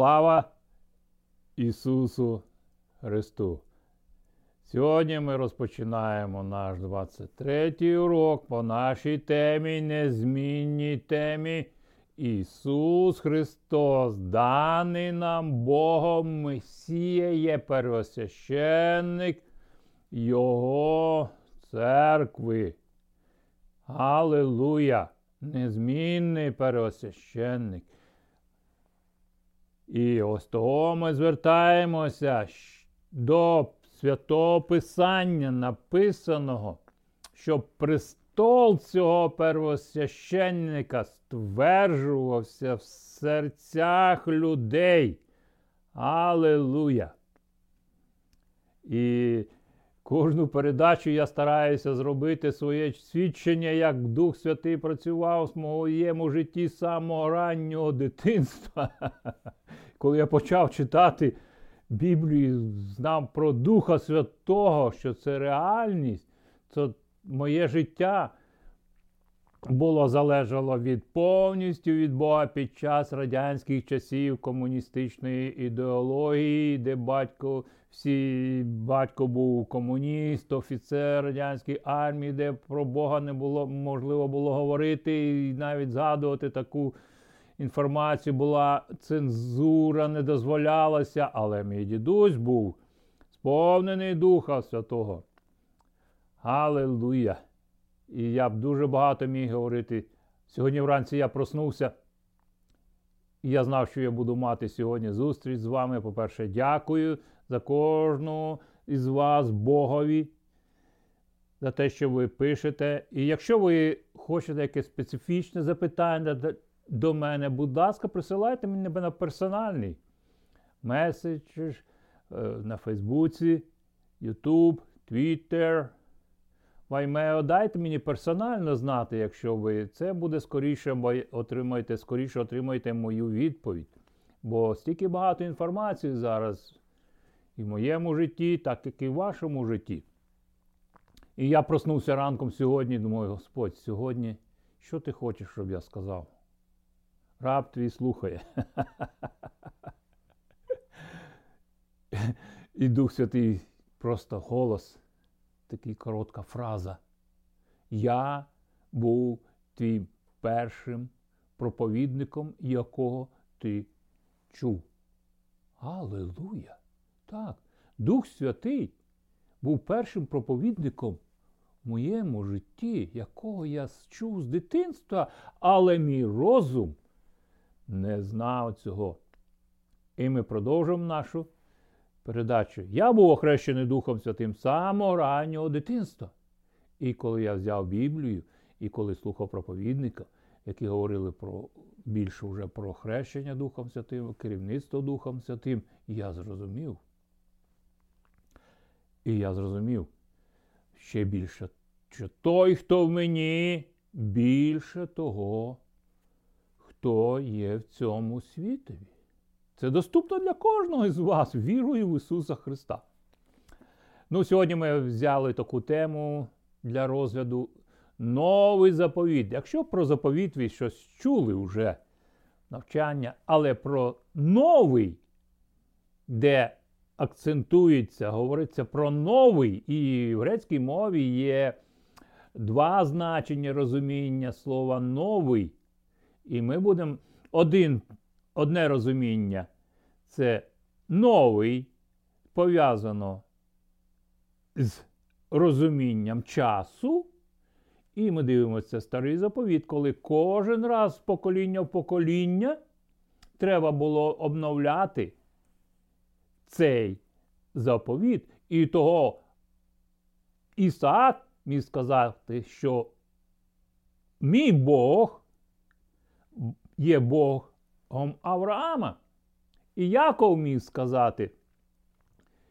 Слава Ісусу Христу! Сьогодні ми розпочинаємо наш 23-й урок по нашій темі, незмінній темі Ісус Христос, даний нам Богом Месія є первосвященник Його церкви. Аллилуйя! Незмінний первосвященник. І ось того ми звертаємося до святого Писання, написаного, щоб престол цього первосвященника стверджувався в серцях людей. Аллилуйя! І кожну передачу я стараюся зробити своє свідчення, як Дух Святий працював в моєму житті з самого раннього дитинства. Коли я почав читати Біблію, знав про Духа Святого, що це реальність, то моє життя було залежало від повністю від Бога під час радянських часів комуністичної ідеології, де батько всі батько був комуніст, офіцер радянської армії, де про Бога не було можливо було говорити і навіть згадувати таку інформацію. Була цензура, не дозволялася, але мій дідусь був сповнений Духа Святого. Аллилуйя! І я б дуже багато міг говорити. Сьогодні вранці я проснувся. І я знав, що я буду мати сьогодні зустріч з вами. По-перше, дякую за кожного із вас, Богові, за те, що ви пишете. І якщо ви хочете якесь специфічне запитання до мене, будь ласка, присилайте мені на персональний меседж е, на Фейсбуці, Ютуб, Твіттер. Ваймео, дайте мені персонально знати, якщо ви це буде скоріше, бо отримаєте, скоріше отримаєте мою відповідь. Бо стільки багато інформації зараз і в моєму житті, так як і в вашому житті. І я проснувся ранком сьогодні, думаю, Господь, сьогодні що ти хочеш, щоб я сказав? Раб твій слухає. І Дух Святий просто голос така коротка фраза. Я був твій першим проповідником, якого ти чув. Аллилуйя! Так, Дух Святий був першим проповідником в моєму житті, якого я чув з дитинства, але мій розум не знав цього. І ми продовжуємо нашу передачу. Я був охрещений Духом Святим самого раннього дитинства. І коли я взяв Біблію, і коли слухав проповідника, які говорили про більше вже про хрещення Духом Святим, керівництво Духом Святим, я зрозумів. І я зрозумів ще більше, що той, хто в мені, більше того, хто є в цьому світові. Це доступно для кожного з вас, вірою в Ісуса Христа. Ну, Сьогодні ми взяли таку тему для розгляду новий заповіт. Якщо про заповіт ви щось чули вже навчання, але про новий, де акцентується, говориться про новий, і в грецькій мові є два значення розуміння слова новий. І ми будемо один одне розуміння це новий, пов'язано з розумінням часу. І ми дивимося старий заповіт, коли кожен раз з покоління в покоління треба було обновляти цей заповіт. І того Ісаак міг сказати, що мій Бог є Бог Авраама. І Яков міг сказати,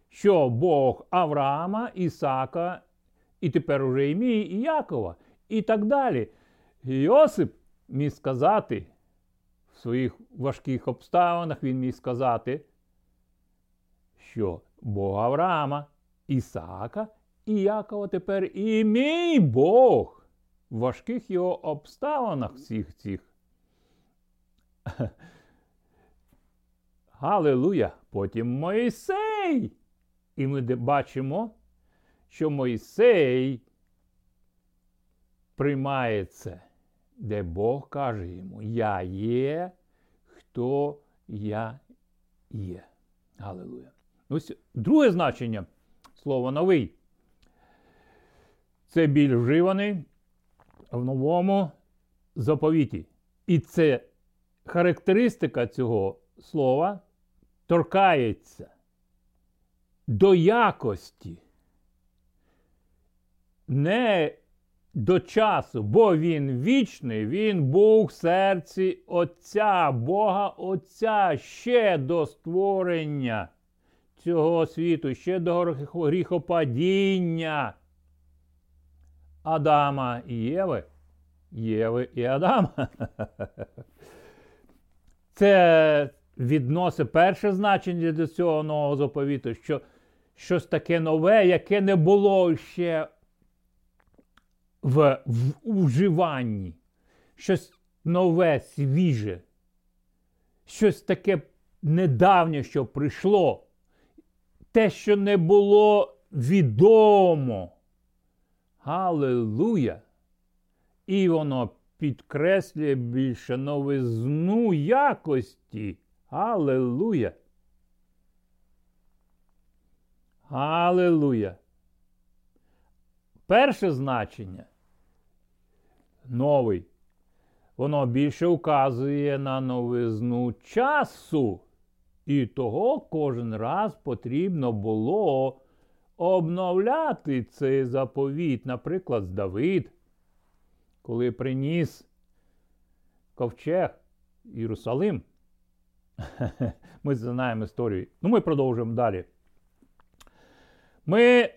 що Бог Авраама, Ісака, і тепер уже і мій, і Якова, і так далі. Йосип міг сказати в своїх важких обставинах, він міг сказати, що Бог Авраама, Ісака і Якова тепер і мій Бог в важких його обставинах всіх цих. Галилуя! Потім Моїсей. І ми бачимо, що Моїсей приймає це, де Бог каже йому: Я є, хто я є. Галилуя. Ось друге значення слова новий. Це біль вживаний в новому заповіті. І це характеристика цього слова торкається до якості, не до часу, бо він вічний, він був в серці Отця, Бога Отця ще до створення цього світу, ще до гріхопадіння Адама і Єви. Єви і Адама. Це відносить перше значення до цього нового заповіту, що щось таке нове, яке не було ще в, в уживанні. Щось нове, свіже, щось таке недавнє, що прийшло, те, що не було відомо. Галилуя! І воно підкреслює більше новизну якості. Аллилуйя! Аллилуйя! Перше значення новий. Воно більше указує на новизну часу. І того кожен раз потрібно було обновляти цей заповіт. Наприклад, Давид, коли приніс ковчег Єрусалим. Ми знаємо історію. Ну, ми продовжуємо далі. Ми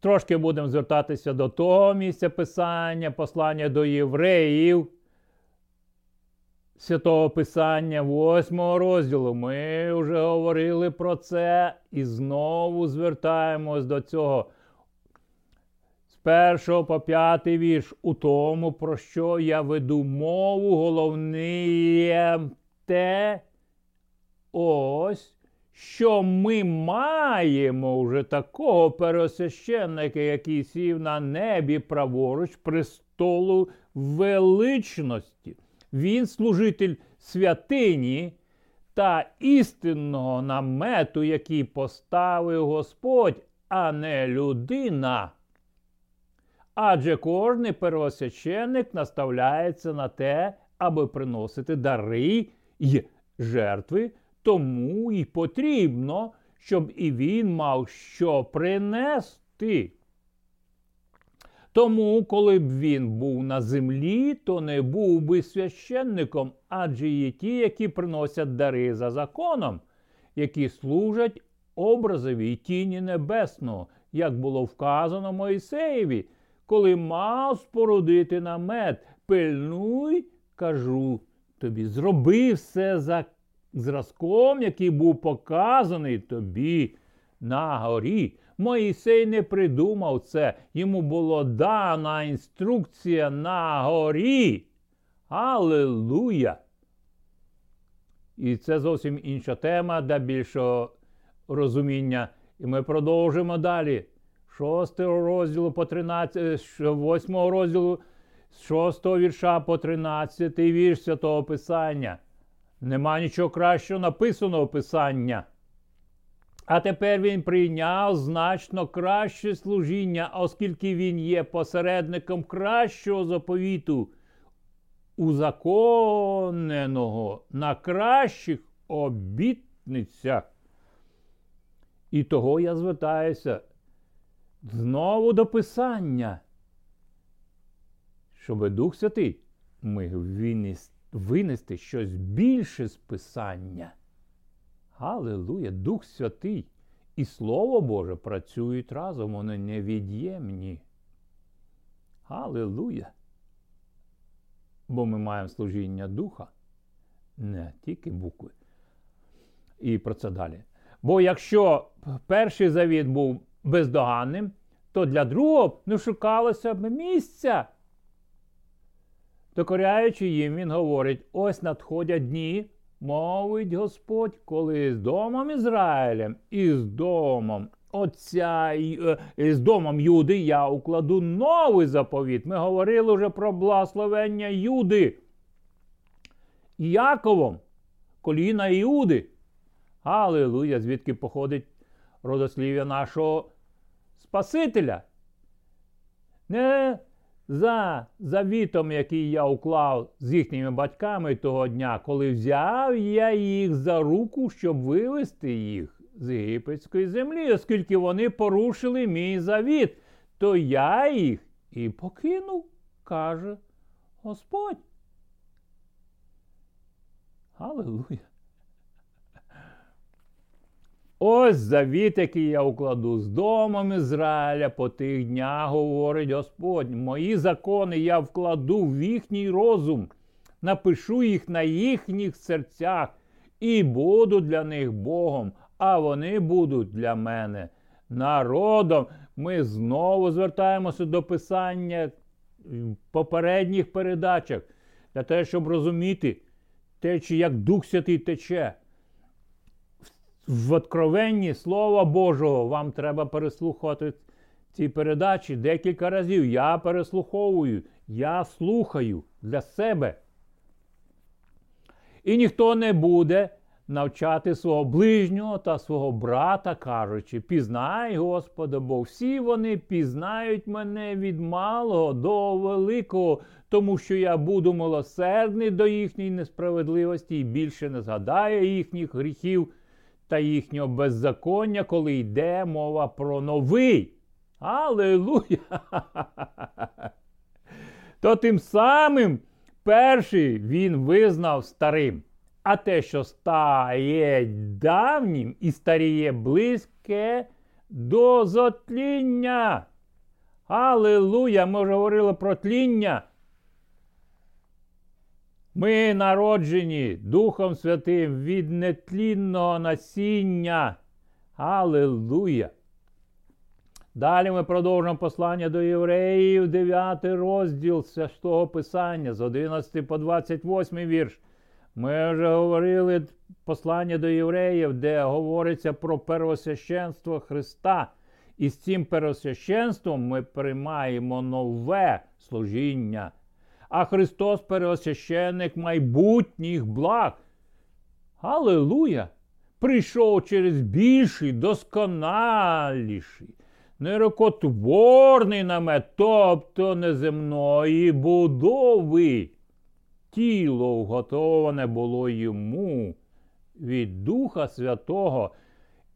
трошки будемо звертатися до того місця писання, послання до євреїв. Святого Писання, 8 розділу. Ми вже говорили про це і знову звертаємось до цього. З першого по п'ятий вірш у тому, про що я веду мову, головне те, ось, що ми маємо вже такого пересвященника, який сів на небі праворуч престолу величності. Він служитель святині та істинного намету, який поставив Господь, а не людина. Адже кожний первосвященник наставляється на те, аби приносити дари й жертви, тому й потрібно, щоб і він мав що принести. Тому, коли б він був на землі, то не був би священником, адже є ті, які приносять дари за законом, які служать образові й тіні небесного, як було вказано Моїсеєві, коли мав спорудити намет, пильнуй, кажу тобі, зроби все за зразком, який був показаний тобі на горі. Моїсей не придумав це, йому було дана інструкція на горі. Аллилуйя! І це зовсім інша тема для більшого розуміння. І ми продовжимо далі. 6 розділу по 13, 8 розділу з 6 вірша по 13 вірш Святого Писання. Нема нічого кращого написаного Писання. А тепер він прийняв значно краще служіння, оскільки він є посередником кращого заповіту, узаконеного на кращих обітницях. І того я звертаюся знову до Писання, щоб Дух Святий міг винести щось більше з Писання. Галилуя, Дух Святий і Слово Боже працюють разом, вони невід'ємні. Галилуя! Бо ми маємо служіння Духа, не тільки букви. І про це далі. Бо якщо перший завіт був бездоганним, то для другого не шукалося б місця. Докоряючи їм, він говорить: ось надходять дні, мовить Господь, коли з домом Ізраїлем і з домом Отця і е, з домом Юди я укладу новий заповіт. Ми говорили вже про благословення Юди. Яковом, коліна Іуди. Аллилуйя, звідки походить родослів'я нашого Спасителя. Не за завітом, який я уклав з їхніми батьками того дня, коли взяв я їх за руку, щоб вивести їх з єгипетської землі, оскільки вони порушили мій завіт, то я їх і покинув, каже Господь. Аллилуйя. Ось завіт, який я укладу з домом Ізраїля по тих днях, говорить Господь. Мої закони я вкладу в їхній розум, напишу їх на їхніх серцях і буду для них Богом, а вони будуть для мене народом. Ми знову звертаємося до писання в попередніх передачах для того, щоб розуміти те, чи як Дух Святий тече в откровенні Слова Божого вам треба переслухати ці передачі декілька разів. Я переслуховую, я слухаю для себе. І ніхто не буде навчати свого ближнього та свого брата, кажучи, пізнай Господа, бо всі вони пізнають мене від малого до великого, тому що я буду милосердний до їхньої несправедливості і більше не згадаю їхніх гріхів та їхнього беззаконня, коли йде мова про новий. Аллилуйя! То тим самим перший він визнав старим. А те, що стає давнім і старіє близьке до зотління. Аллилуйя! Ми вже говорили про тління. Ми народжені Духом Святим від нетлінного насіння. Аллилуйя! Далі ми продовжуємо послання до євреїв, 9 розділ Святого Писання з 11 по 28 вірш. Ми вже говорили послання до євреїв, де говориться про первосвященство Христа. І з цим первосвященством ми приймаємо нове служіння а Христос переосвященник майбутніх благ. Аллилуйя! Прийшов через більший, досконаліший, нерокотворний намет, тобто неземної будови. Тіло вготоване було йому від Духа Святого.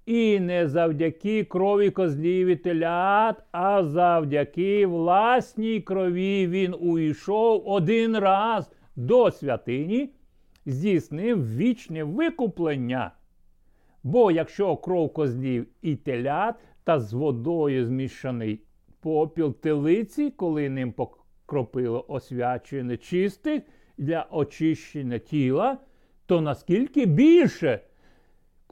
І не завдяки крові козлів і телят, а завдяки власній крові він уйшов один раз до святині, здійснив вічне викуплення. Бо якщо кров козлів і телят та з водою змішаний попіл телиці, коли ним покропило освячує нечистих для очищення тіла, то наскільки більше?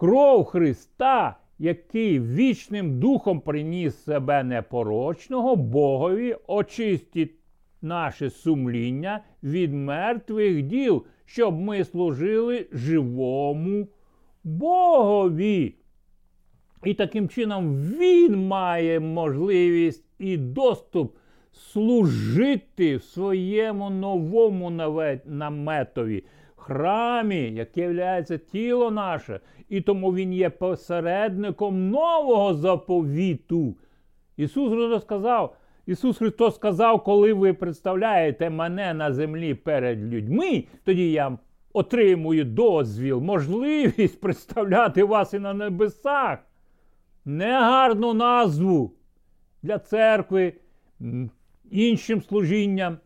Кров Христа, який вічним духом приніс себе непорочного, Богові очистить наше сумління від мертвих діл, щоб ми служили живому Богові. І таким чином Він має можливість і доступ служити в своєму новому наметові, храмі, яке є тіло наше, і тому Він є посередником нового заповіту. Ісус розказав, Ісус Христос сказав, коли ви представляєте мене на землі перед людьми, тоді я отримую дозвіл, можливість представляти вас і на небесах. Негарну назву для церкви, іншим служінням.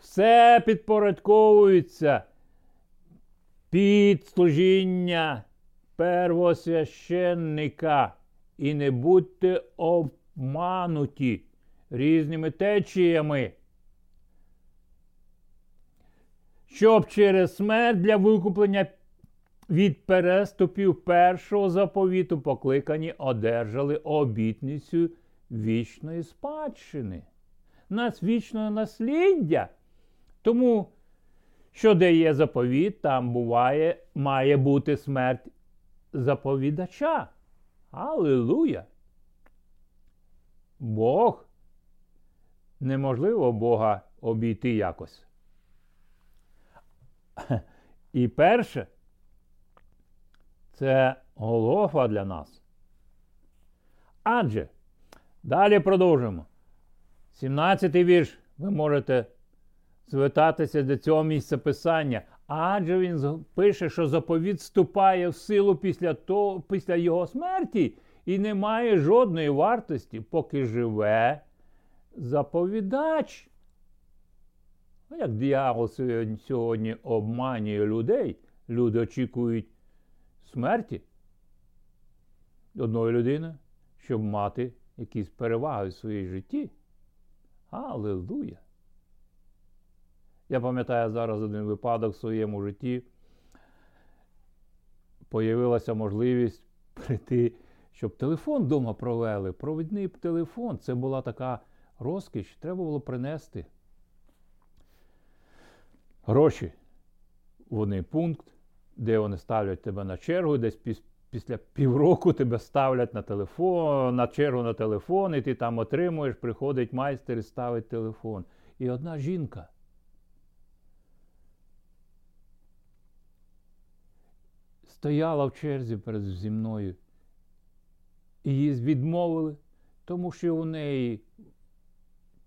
Все підпорядковується під служіння первосвященника. І не будьте обмануті різними течіями. Щоб через смерть для викуплення від переступів першого заповіту покликані одержали обітницю вічної спадщини, нас вічного насліддя. Тому що де є заповіт, там буває, має бути смерть заповідача. Аллилуйя! Бог. Неможливо Бога обійти якось. І перше, це Голгофа для нас. Адже, далі продовжимо. 17-й вірш. Ви можете звертатися до цього місця писання. Адже він пише, що заповіт вступає в силу після того, після його смерті і не має жодної вартості, поки живе заповідач. Як діявол сьогодні обманює людей, люди очікують смерті одної людини, щоб мати якісь переваги в своїй житті. Аллилуйя! Я пам'ятаю зараз один випадок в своєму житті. Появилася можливість прийти, щоб телефон вдома провели. Провідний телефон. Це була така розкіш. Треба було принести гроші в один пункт, де вони ставлять тебе на чергу, десь після півроку тебе ставлять на телефон, на чергу на телефон, і ти там отримуєш, приходить майстер і ставить телефон. І одна жінка. Стояла в черзі перед зі мною. І її відмовили, тому що у неї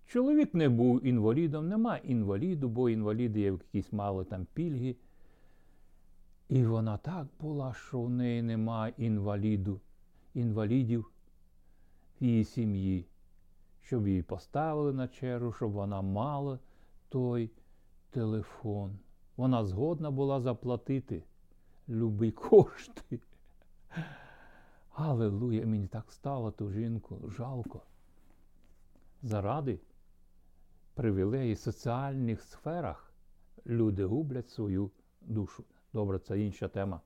чоловік не був інвалідом, нема інваліду, бо інваліди є якісь мали там пільги. І вона так була, що в неї нема інваліду, інвалідів в її сім'ї, щоб її поставили на чергу, щоб вона мала той телефон. Вона згодна була заплатити любі кошти. Аллилуйя, мені так стало ту жінку жалко. Заради привілеї в соціальних сферах люди гублять свою душу. Добре, це інша тема.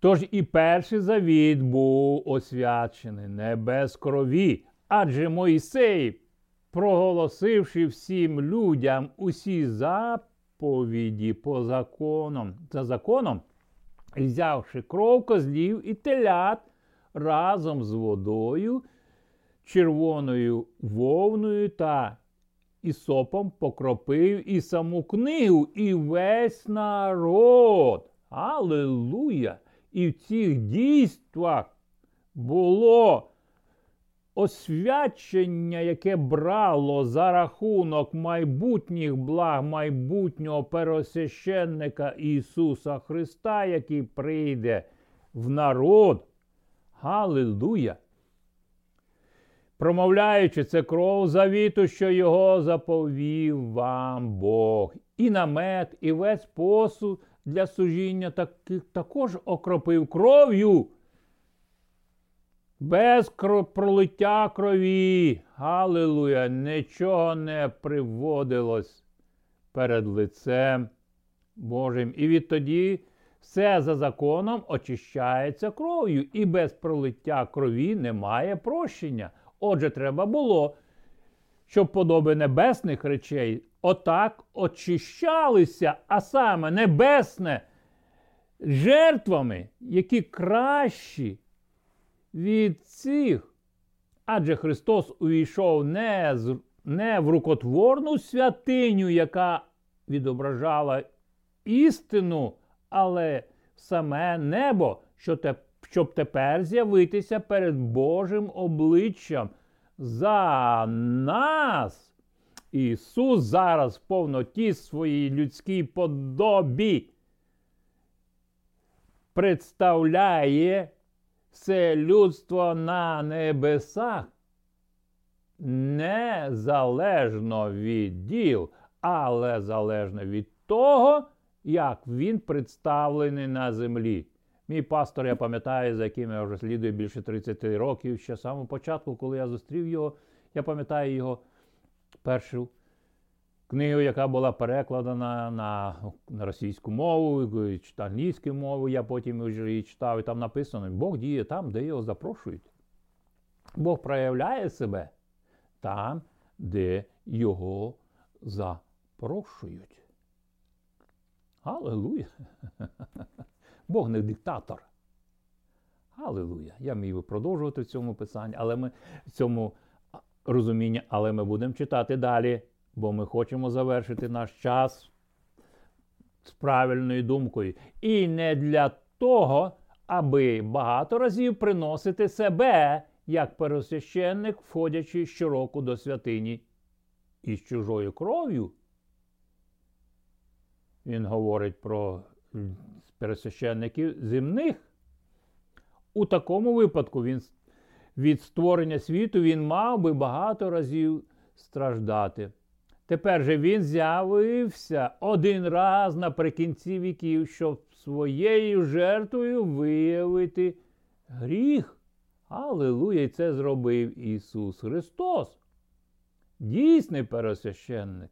Тож і перший завіт був освячений не без крові, адже Моїсей, проголосивши всім людям усі заповіді по законам, за законом, взявши кров козлів і телят разом з водою, червоною вовною та ісопом покропив і саму книгу, і весь народ. Аллилуйя! І в цих дійствах було освячення, яке брало за рахунок майбутніх благ майбутнього пересвященника Ісуса Христа, який прийде в народ. Галилуя! Промовляючи це кров завіту, що його заповів вам Бог. І намет, і весь посуд для служіння також окропив кров'ю. Без пролиття крові. Галилуя, нічого не приводилось перед лицем Божим. І відтоді все за законом очищається кров'ю, і без пролиття крові немає прощення. Отже, треба було, щоб подоби небесних речей отак очищалися, а саме небесне жертвами, які кращі від цих. Адже Христос увійшов не, з, не в рукотворну святиню, яка відображала істину, але саме небо, щоб тепер з'явитися перед Божим обличчям за нас. Ісус зараз в повноті своїй людській подобі представляє все людство на небесах незалежно від діл, але залежно від того, як він представлений на землі. Мій пастор, я пам'ятаю, за яким я вже слідую більше 30 років, ще з самого початку, коли я зустрів його, я пам'ятаю його першу книгу, яка була перекладена на на російську мову, англійську мову, я потім вже її читав, і там написано: Бог діє там, де його запрошують. Бог проявляє себе там, де його запрошують. Аллилуйя. Бог не диктатор. Аллилуйя. Я міг продовжувати в цьому писанні, але ми в цьому розумінні, але ми будемо читати далі, бо ми хочемо завершити наш час з правильною думкою. І не для того, аби багато разів приносити себе як пересвященник, входячи щороку до святині із чужою кров'ю. Він говорить про пересвященників земних. У такому випадку він від створення світу він мав би багато разів страждати. Тепер же він з'явився один раз наприкінці віків, щоб своєю жертвою виявити гріх. Аллилуйя! І це зробив Ісус Христос. Дійсний пересвященник,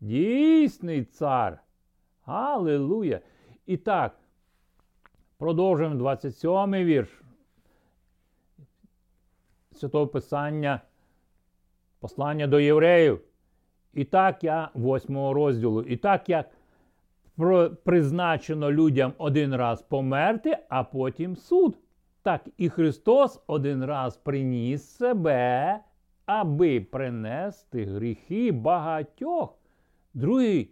дійсний цар. Аллилуйя! І так, продовжуємо 27-й вірш. Святого Писання, послання до євреїв. І так я, восьмого розділу, і так як призначено людям один раз померти, а потім суд. Так і Христос один раз приніс себе, аби принести гріхи багатьох. Другий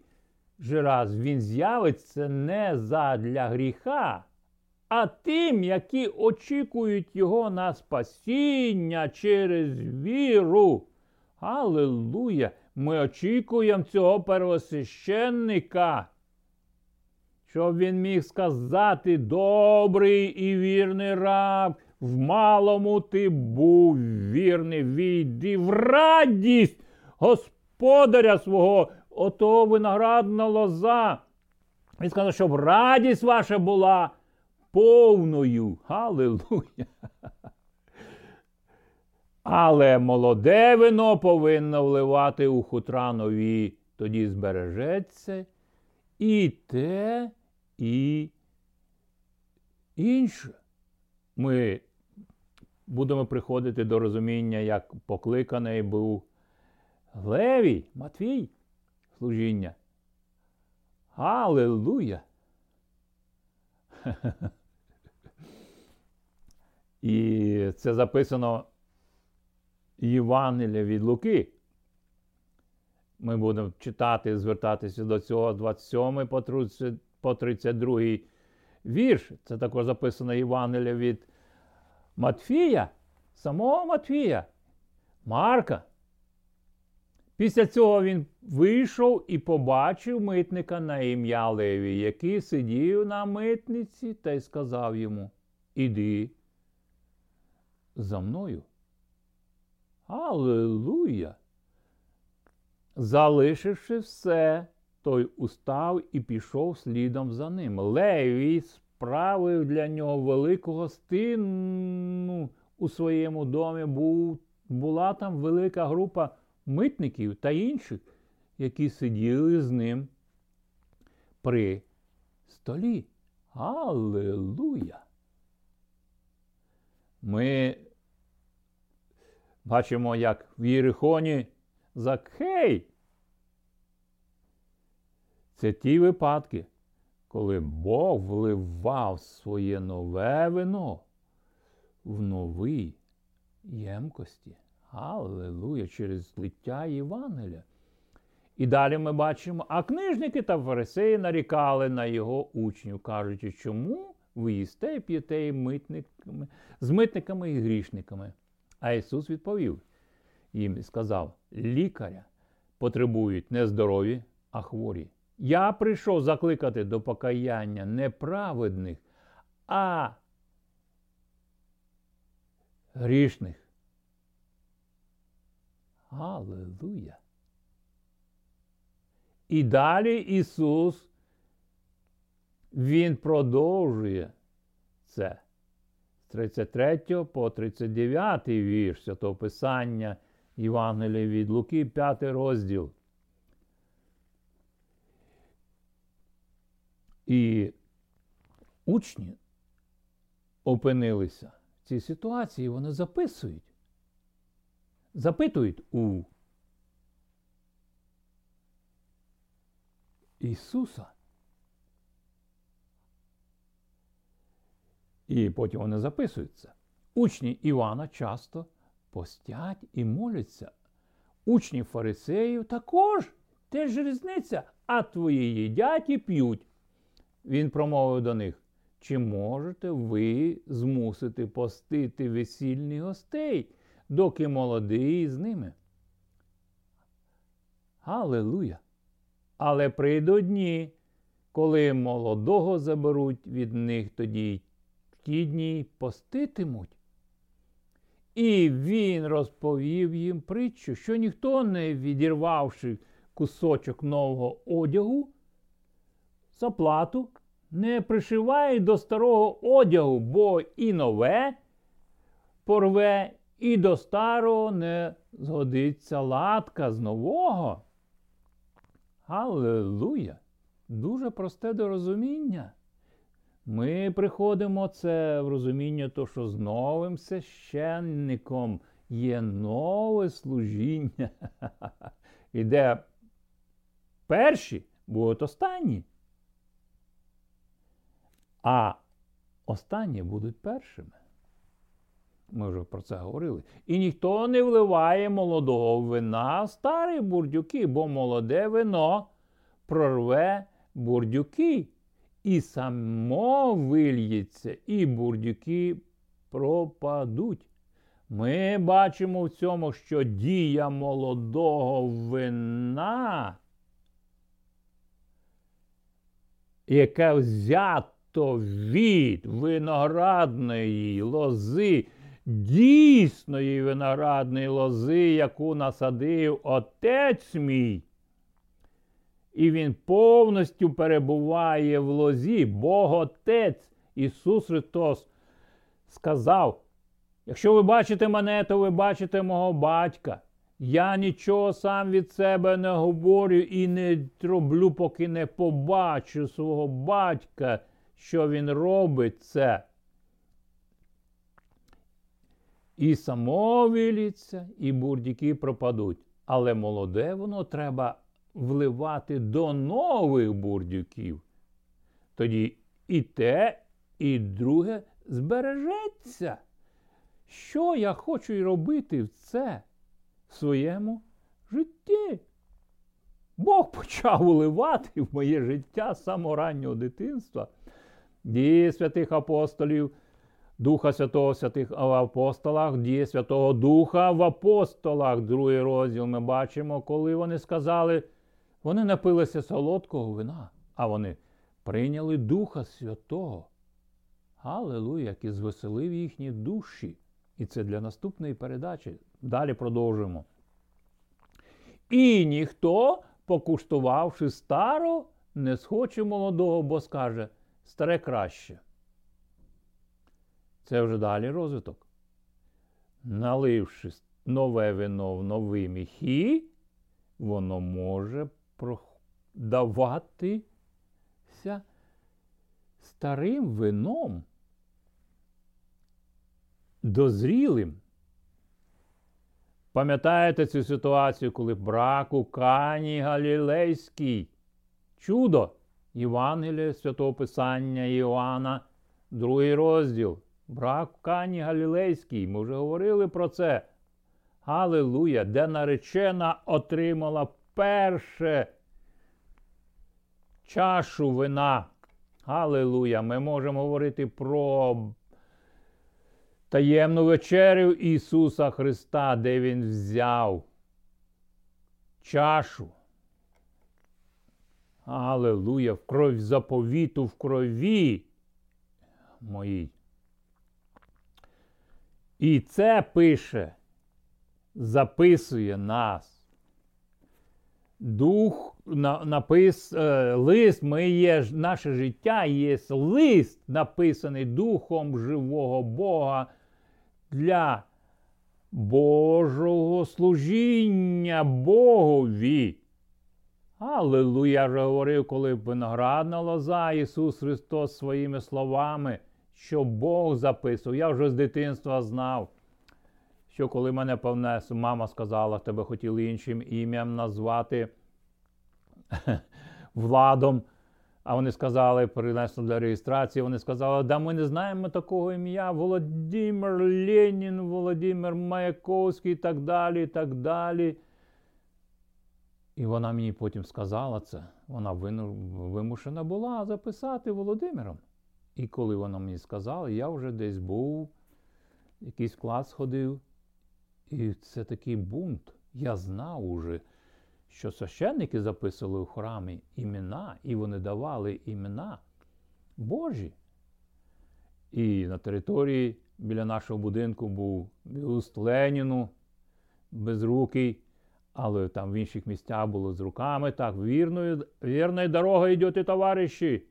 же раз він з'явиться не задля гріха, а тим, які очікують його на спасіння через віру. Аллилуйя! Ми очікуємо цього первосвященника, щоб він міг сказати добрий і вірний раб, в малому ти був вірний, війди в радість господаря свого, ото виноградна лоза. Він сказав, щоб радість ваша була повною. Аллилуйя! Але молоде вино повинно вливати у хутра нові, тоді збережеться і те, і інше. Ми будемо приходити до розуміння, як покликаний був Левій, Матвій, служіння. Аллилуйя! І це записано Євангелія від Луки. Ми будемо читати, звертатися до цього 27 по 32 вірш. Це також записано Євангелія від Матфія, самого Матфія, Марка. Після цього він вийшов і побачив митника на ім'я Леві, який сидів на митниці та й сказав йому: Іди за мною. Аллилуйя! Залишивши все, той устав і пішов слідом за ним. Левій справив для нього велику гостину у своєму домі. Був, Була там велика група митників та інших, які сиділи з ним при столі. Аллилуйя! Ми Бачимо, як в Єрихоні Закхей. Це ті випадки, коли Бог вливав своє нове вино в нові ємкості. Аллилуйя, через злиття Євангеля. І далі ми бачимо, а книжники та фарисеї нарікали на його учнів, кажучи, чому ви їсте і п'єте митниками, з митниками і грішниками. А Ісус відповів їм і сказав: лікаря потребують не здорові, а хворі. Я прийшов закликати до покаяння неправедних, а грішних. Аллилуйя! І далі Ісус, Він продовжує це. 33 по 39 вірш Святого Писання Євангелія від Луки, 5 розділ. І учні опинилися в цій ситуації, вони записують, запитують у Ісуса, І потім вони записуються. Учні Івана часто постять і моляться. Учні фарисеїв також теж різниця, а твої їдять і п'ють. Він промовив до них: чи можете ви змусити постити весільних гостей, доки молодий з ними? Аллилуйя! Але прийдуть дні, коли молодого заберуть від них тоді ті дні поститимуть. І він розповів їм притчу, що ніхто, не відірвавши кусочок нового одягу, заплату не пришиває до старого одягу, бо і нове порве, і до старого не згодиться латка з нового. Аллилуйя! Дуже просте до розуміння. Ми приходимо це в розуміння, то, що з новим священником є нове служіння. І де перші будуть останні. А останні будуть першими. Ми вже про це говорили. І ніхто не вливає молодого вина в старі бурдюки, бо молоде вино прорве бурдюки. І само вильється, і бурдюки пропадуть. Ми бачимо в цьому, що дія молодого вина, яке взято від виноградної лози, дійсної виноградної лози, яку насадив отець мій. І він повністю перебуває в лозі. Бог Отець Ісус Христос сказав: якщо ви бачите мене, то ви бачите мого батька. Я нічого сам від себе не говорю і не роблю, поки не побачу свого батька, що він робить це. І само виліться, і бурдюки пропадуть. Але молоде воно треба вливати до нових бурдюків. Тоді і те, і друге збережеться. Що я хочу робити в це в своєму житті? Бог почав уливати в моє життя з самого раннього дитинства. Дії святих апостолів, Духа Святого в святих апостолах, дії Святого Духа в апостолах. Другий розділ ми бачимо, коли вони сказали, вони напилися солодкого вина, а вони прийняли Духа Святого. Аллилуйя, який звеселив їхні душі. І це для наступної передачі. Далі продовжуємо. І ніхто, покуштувавши старо, не схоче молодого, бо скаже старе краще. Це вже далі розвиток. Наливши нове вино в нові міхи, воно може продаватися старим вином, дозрілим. Пам'ятаєте цю ситуацію, коли брак у Кані Галілейській? Чудо Євангелія Святого Писання Іоанна, другий розділ. Брак у Кані Галілейській. Ми вже говорили про це. Галилуя, де наречена отримала перше чашу вина. Аллилуйя! Ми можемо говорити про таємну вечерю Ісуса Христа, де Він взяв чашу. Аллилуйя! В кров заповіту в крові моїй. І це пише, записує нас. Дух напис, е, лист ми є, наше життя є лист, написаний Духом живого Бога для Божого служіння Богові. Аллилуйя, вже говорив, коли виноградна лоза Ісус Христос своїми словами, що Бог записував. Я вже з дитинства знав, що коли мене певне, мама сказала, тебе хотіли іншим ім'ям назвати Владом, А вони сказали, принесли для реєстрації, вони сказали, да ми не знаємо такого ім'я Володимир Ленін, Володимир Маяковський і так далі. і так далі. І вона мені потім сказала це. Вона вимушена була записати Володимиром. І коли вона мені сказала, я вже десь був, якийсь клас ходив. І це такий бунт. Я знав уже, що священники записували у храмі імена, і вони давали імена Божі. І на території біля нашого будинку був бюст Леніну безрукий, але там в інших місцях було з руками. Так, вірною, вірною дорогою йдете, товариші.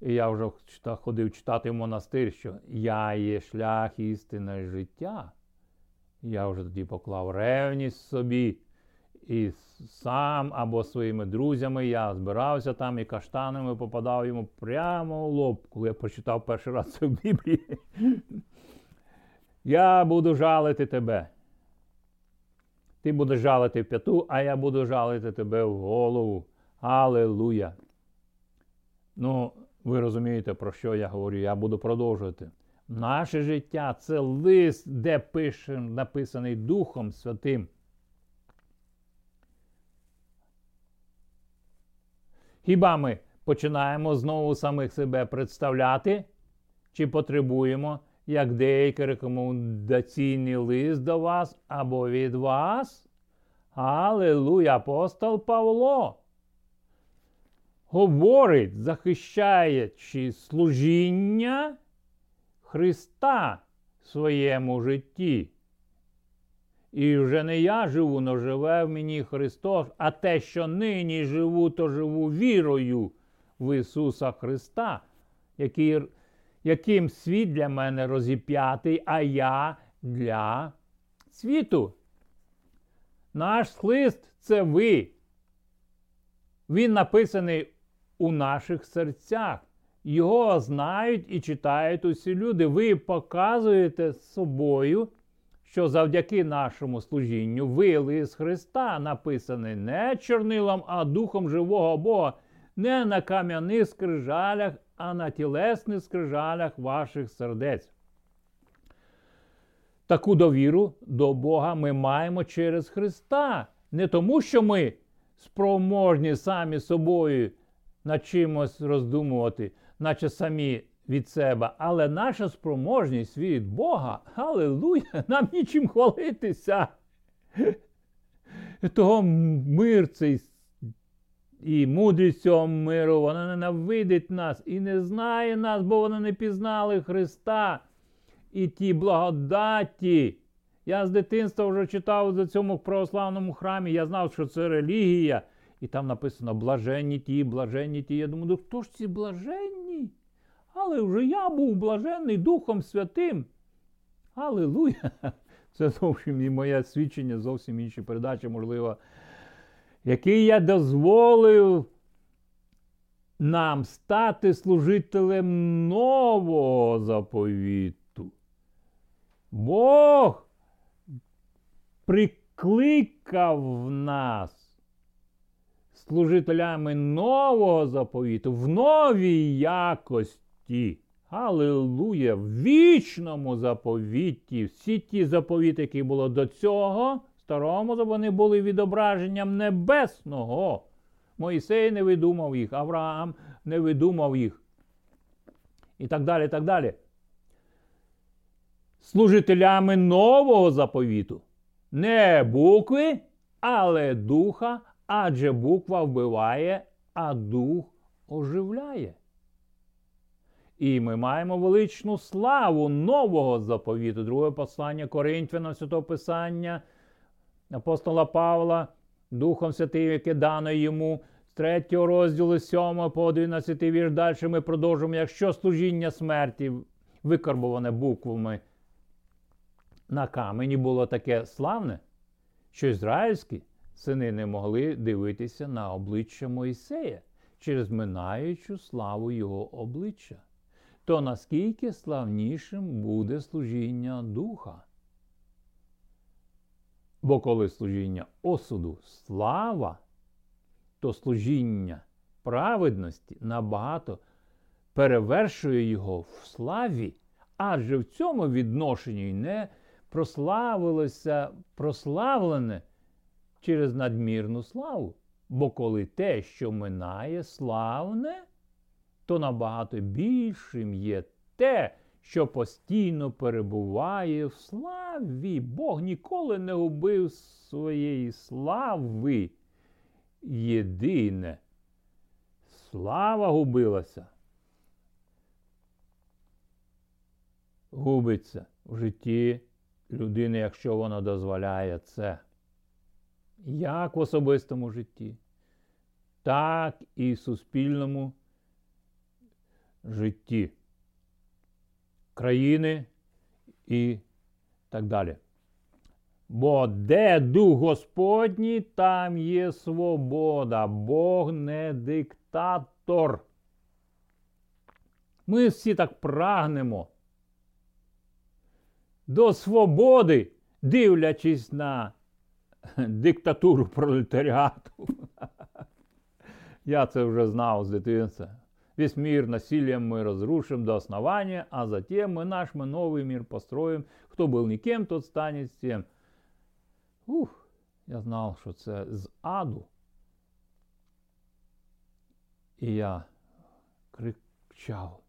І я вже ходив читати в монастир, що я є шлях істини життя. Я вже тоді поклав ревність собі. І сам або своїми друзями я збирався там і каштанами попадав йому прямо у лоб, коли я прочитав перший раз це в Біблії. Я буду жалити тебе. Ти будеш жалити в п'яту, а я буду жалити тебе в голову. Аллилуйя. Ну, ви розумієте, про що я говорю? Я буду продовжувати. Наше життя це лист, де пише, написаний Духом Святим. Хіба ми починаємо знову самих себе представляти? Чи потребуємо як деякий рекомендаційний лист до вас або від вас? Аллилуйя, апостол Павло! Говорить, захищаючи служіння Христа в своєму житті. І вже не я живу, но живе в мені Христос, а те, що нині живу, то живу вірою в Ісуса Христа, який, яким світ для мене розіп'ятий, а я для світу. Наш лист це ви. Він написаний у наших серцях. Його знають і читають усі люди. Ви показуєте собою що завдяки нашому служінню вили з Христа написаний не чорнилом, а духом живого Бога, не на кам'яних скрижалях, а на тілесних скрижалях ваших сердець. Таку довіру до Бога ми маємо через Христа. Не тому, що ми спроможні самі собою над чимось роздумувати, наче самі від себе, але наша спроможність від Бога, Аллилуйя, нам нічим хвалитися. Того мир цей і мудрість цього миру, вона ненавидить нас і не знає нас, бо вони не пізнали Христа і ті благодаті. Я з дитинства вже читав за цьому православному храмі, я знав, що це релігія. І там написано блаженні ті, блаженні ті. Я думаю, ну хто ж ці блаженні? Але вже я був блаженний Духом Святим. Аллилуйя! Це зовсім і моє свідчення, зовсім інші передачі, можливо, який я дозволив нам стати служителем нового заповіту. Бог прикликав нас служителями нового заповіту в новій якості. Аллилуйя! В вічному заповіті. Всі ті заповіти, які було до цього, старому вони були відображенням небесного. Моїсей не видумав їх, Авраам не видумав їх. І так далі. так далі. Служителями нового заповіту. Не букви, але духа, адже буква вбиває, а дух оживляє. І ми маємо величну славу нового заповіту, друге послання Коринфянам, Святого Писання, апостола Павла, Духом Святим, яке дано йому з 3 розділу 7 по 11 вірш. Далі ми продовжуємо, якщо служіння смерті, викарбоване буквами на камені, було таке славне, що ізраїльські сини не могли дивитися на обличчя Моїсея через минаючу славу його обличчя то наскільки славнішим буде служіння духа. Бо коли служіння осуду слава, то служіння праведності набагато перевершує його в славі, адже в цьому відношенні не прославилося прославлене через надмірну славу. Бо коли те, що минає славне, то набагато більшим є те, що постійно перебуває в славі. Бог ніколи не убив своєї слави. Єдине, слава губилася. Губиться в житті людини, якщо вона дозволяє це. Як в особистому житті, так і в суспільному житті країни і так далі. Бо де дух Господній, там є свобода. Бог не диктатор. Ми всі так прагнемо до свободи, дивлячись на диктатуру пролетаріату. Я це вже знав з дитинства. Весь мир насилием мы разрушим до основания, а затем мы наш мы новый мир построим. Хто был никем, тот станет всем. Ух, я знав, що це з аду. І я кричав.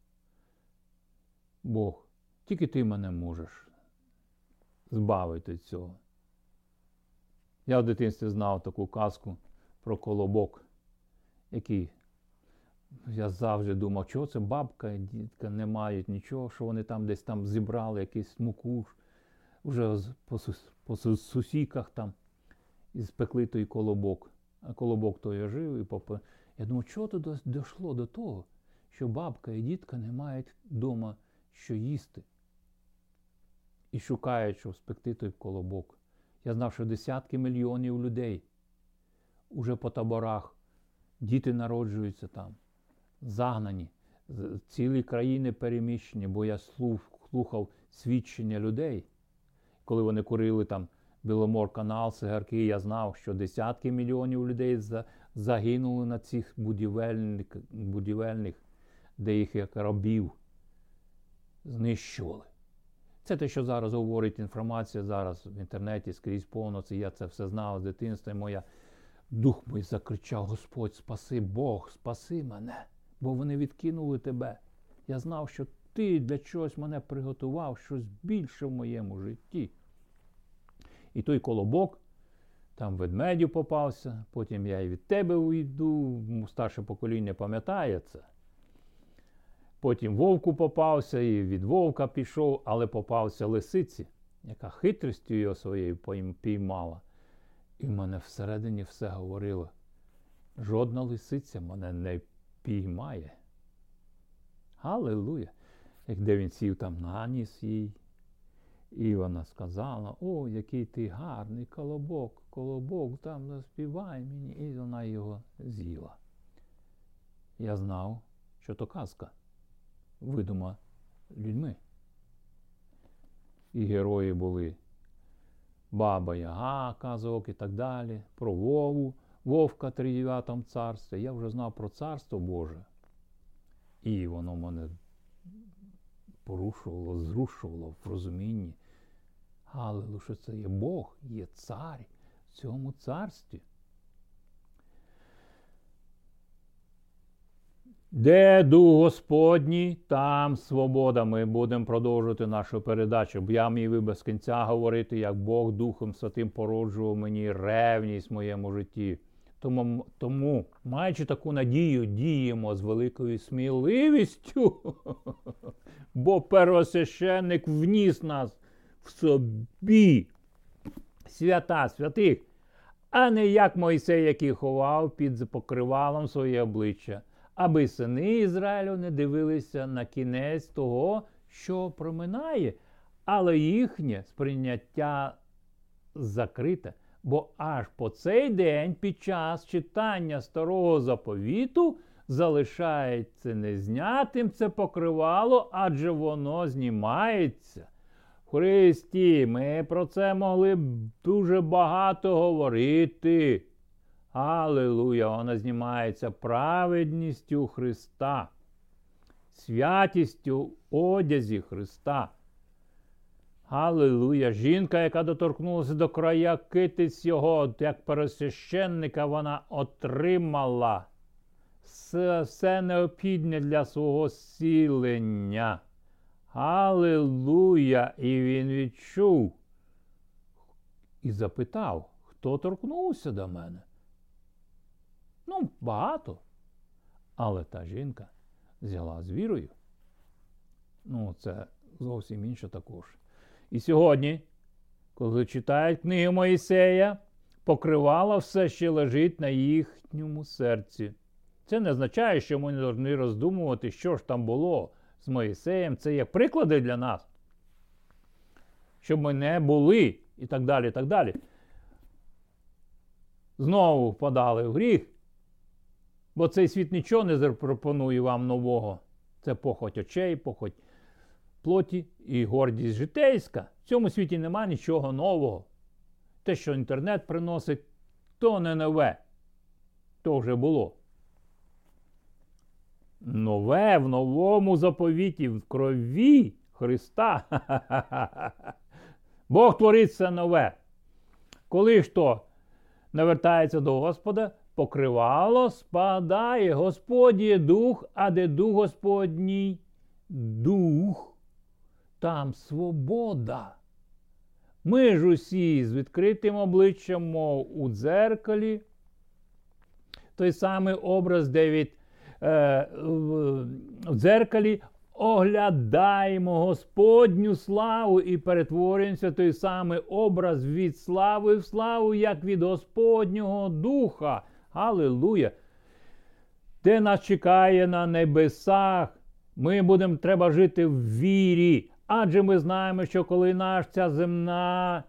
Бог, тільки ти мене можеш збавити від цього. Я в дитинстві знав таку казку про колобок, який я завжди думав, чого це бабка і дітка не мають нічого, що вони там десь там зібрали якийсь муку, вже по, сусіках там і спекли той колобок. А колобок той жив і попи. Я думав, чого то дійшло до того, що бабка і дітка не мають вдома що їсти. І шукають, щоб спекти той колобок. Я знав, що десятки мільйонів людей уже по таборах, діти народжуються там загнані, цілі країни переміщені, бо я слухав свідчення людей. Коли вони курили там Біломор канал, цигарки, я знав, що десятки мільйонів людей загинули на цих будівельних, будівельних де їх як рабів знищували. Це те, що зараз говорить інформація, зараз в інтернеті скрізь повно, це я це все знав з дитинства. і моя дух мій закричав: Господь, спаси Бог, спаси мене бо вони відкинули тебе. Я знав, що ти для чогось мене приготував щось більше в моєму житті. І той колобок, там ведмедю попався, потім я і від тебе уйду, старше покоління пам'ятає це. Потім вовку попався, і від вовка пішов, але попався лисиці, яка хитрістю його своєю піймала. І в мене всередині все говорило. Жодна лисиця мене не піймає. Галилуя! Як де він сів там наніс їй. І вона сказала: О, який ти гарний колобок, колобок, там заспівай мені, і вона його з'їла. Я знав, що то казка видума людьми. І герої були Баба Яга, казок і так далі, про Вову, Вовка в тридев'ятому царстві. Я вже знав про царство Боже. І воно мене порушувало, зрушувало в розумінні. Але що це є Бог, є цар в цьому царстві. Де дух Господній, там свобода. Ми будемо продовжувати нашу передачу. Бо я міг без кінця говорити, як Бог Духом Святим породжував мені ревність в моєму житті. Тому, тому, маючи таку надію, діємо з великою сміливістю, бо первосвященник вніс нас в собі свята святих, а не як Мойсей, який ховав під покривалом своє обличчя, аби сини Ізраїлю не дивилися на кінець того, що проминає, але їхнє сприйняття закрите. Бо аж по цей день під час читання старого заповіту залишається незнятим це покривало, адже воно знімається. Христі, ми про це могли б дуже багато говорити. Аллилуйя! Вона знімається праведністю Христа, святістю одязі Христа. Аллилуйя! Жінка, яка доторкнулася до края китиць його, як пересвященника, вона отримала все, необхідне для свого зцілення. Аллилуйя! І він відчув і запитав, хто торкнувся до мене. Ну, багато. Але та жінка взяла з вірою. Ну, це зовсім інше також. І сьогодні, коли читають книгу Моїсея, покривало все ще лежить на їхньому серці. Це не означає, що ми не повинні роздумувати, що ж там було з Моїсеєм. Це є приклади для нас. Щоб ми не були і так далі. і так далі. Знову впадали в гріх. Бо цей світ нічого не запропонує вам нового. Це похоть очей, похоть плоті і гордість житейська. В цьому світі нема нічого нового. Те, що інтернет приносить, то не нове. То вже було. Нове в новому заповіті, в крові Христа. Бог творить все нове. Коли ж то навертається до Господа, покривало спадає. Господь є дух, а де дух Господній дух, там свобода. Ми ж усі з відкритим обличчям, мов у дзеркалі. Той самий образ, де від е, в дзеркалі оглядаємо Господню славу і перетворюємося той самий образ від слави в славу, як від Господнього Духа. Аллилуйя! Де нас чекає на небесах, ми будемо треба жити в вірі. Адже ми знаємо, що коли наш ця земна,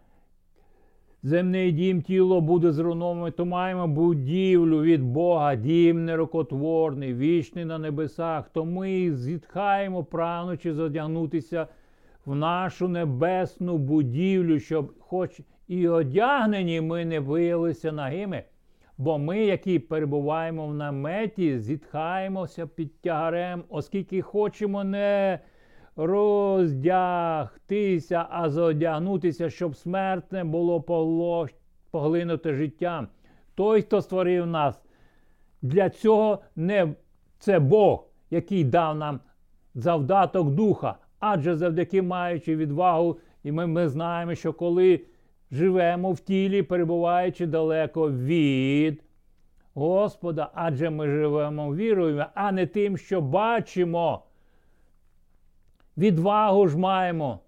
земний дім тіло буде зруйновано, то маємо будівлю від Бога, дім нерокотворний, вічний на небесах, то ми зітхаємо, прагнучи задягнутися в нашу небесну будівлю, щоб, хоч і одягнені, ми не виявилися нагими. Бо ми, які перебуваємо в наметі, зітхаємося під тягарем, оскільки хочемо не роздягтися, а зодягнутися, щоб смертне було поглинуте життям. Той, хто створив нас, для цього не це Бог, який дав нам завдаток духа, адже завдяки маючи відвагу, і ми, ми знаємо, що коли живемо в тілі, перебуваючи далеко від Господа, адже ми живемо вірою, а не тим, що бачимо. Відвагу ж маємо,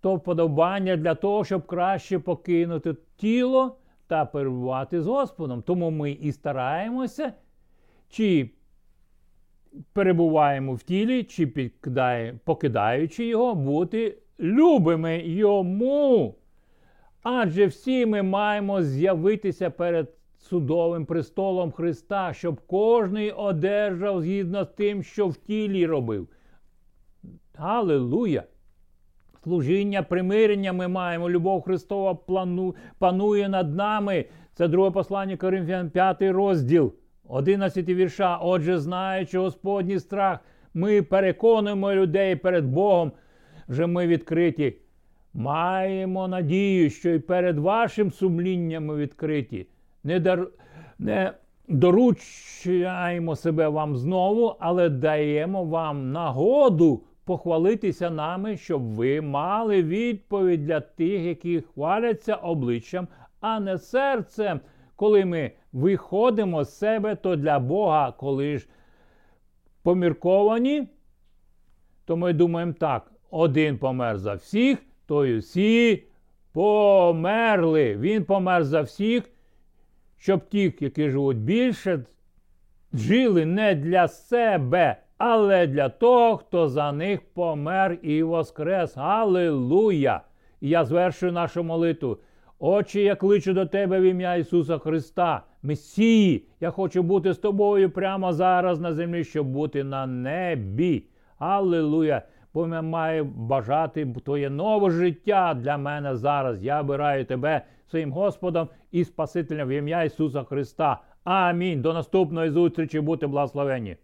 то вподобання для того, щоб краще покинути тіло та перебувати з Господом. Тому ми і стараємося, чи перебуваємо в тілі, чи покидаючи його, бути любими йому. Адже всі ми маємо з'явитися перед судовим престолом Христа, щоб кожний одержав згідно з тим, що в тілі робив. Аллилуйя! Служіння примирення ми маємо. Любов Христова плану, панує над нами. Це друге послання Коринфян, 5 розділ, 11 вірша. Отже, знаючи Господній страх, ми переконуємо людей перед Богом, вже ми відкриті. Маємо надію, що і перед вашим сумлінням відкриті. Не, дар... не доручаємо себе вам знову, але даємо вам нагоду похвалитися нами, щоб ви мали відповідь для тих, які хваляться обличчям, а не серцем. Коли ми виходимо з себе, то для Бога, коли ж помірковані, то ми думаємо так: один помер за всіх то й усі померли. Він помер за всіх, щоб ті, які живуть більше, жили не для себе, але для того, хто за них помер і воскрес. Аллилуйя! І я звершую нашу молитву. Очі, я кличу до тебе в ім'я Ісуса Христа, Месії, я хочу бути з тобою прямо зараз на землі, щоб бути на небі. Аллилуйя! Бо я маю бажати твоє нове життя для мене зараз. Я обираю тебе своїм Господом і Спасителем в ім'я Ісуса Христа. Амінь. До наступної зустрічі. Будьте благословені.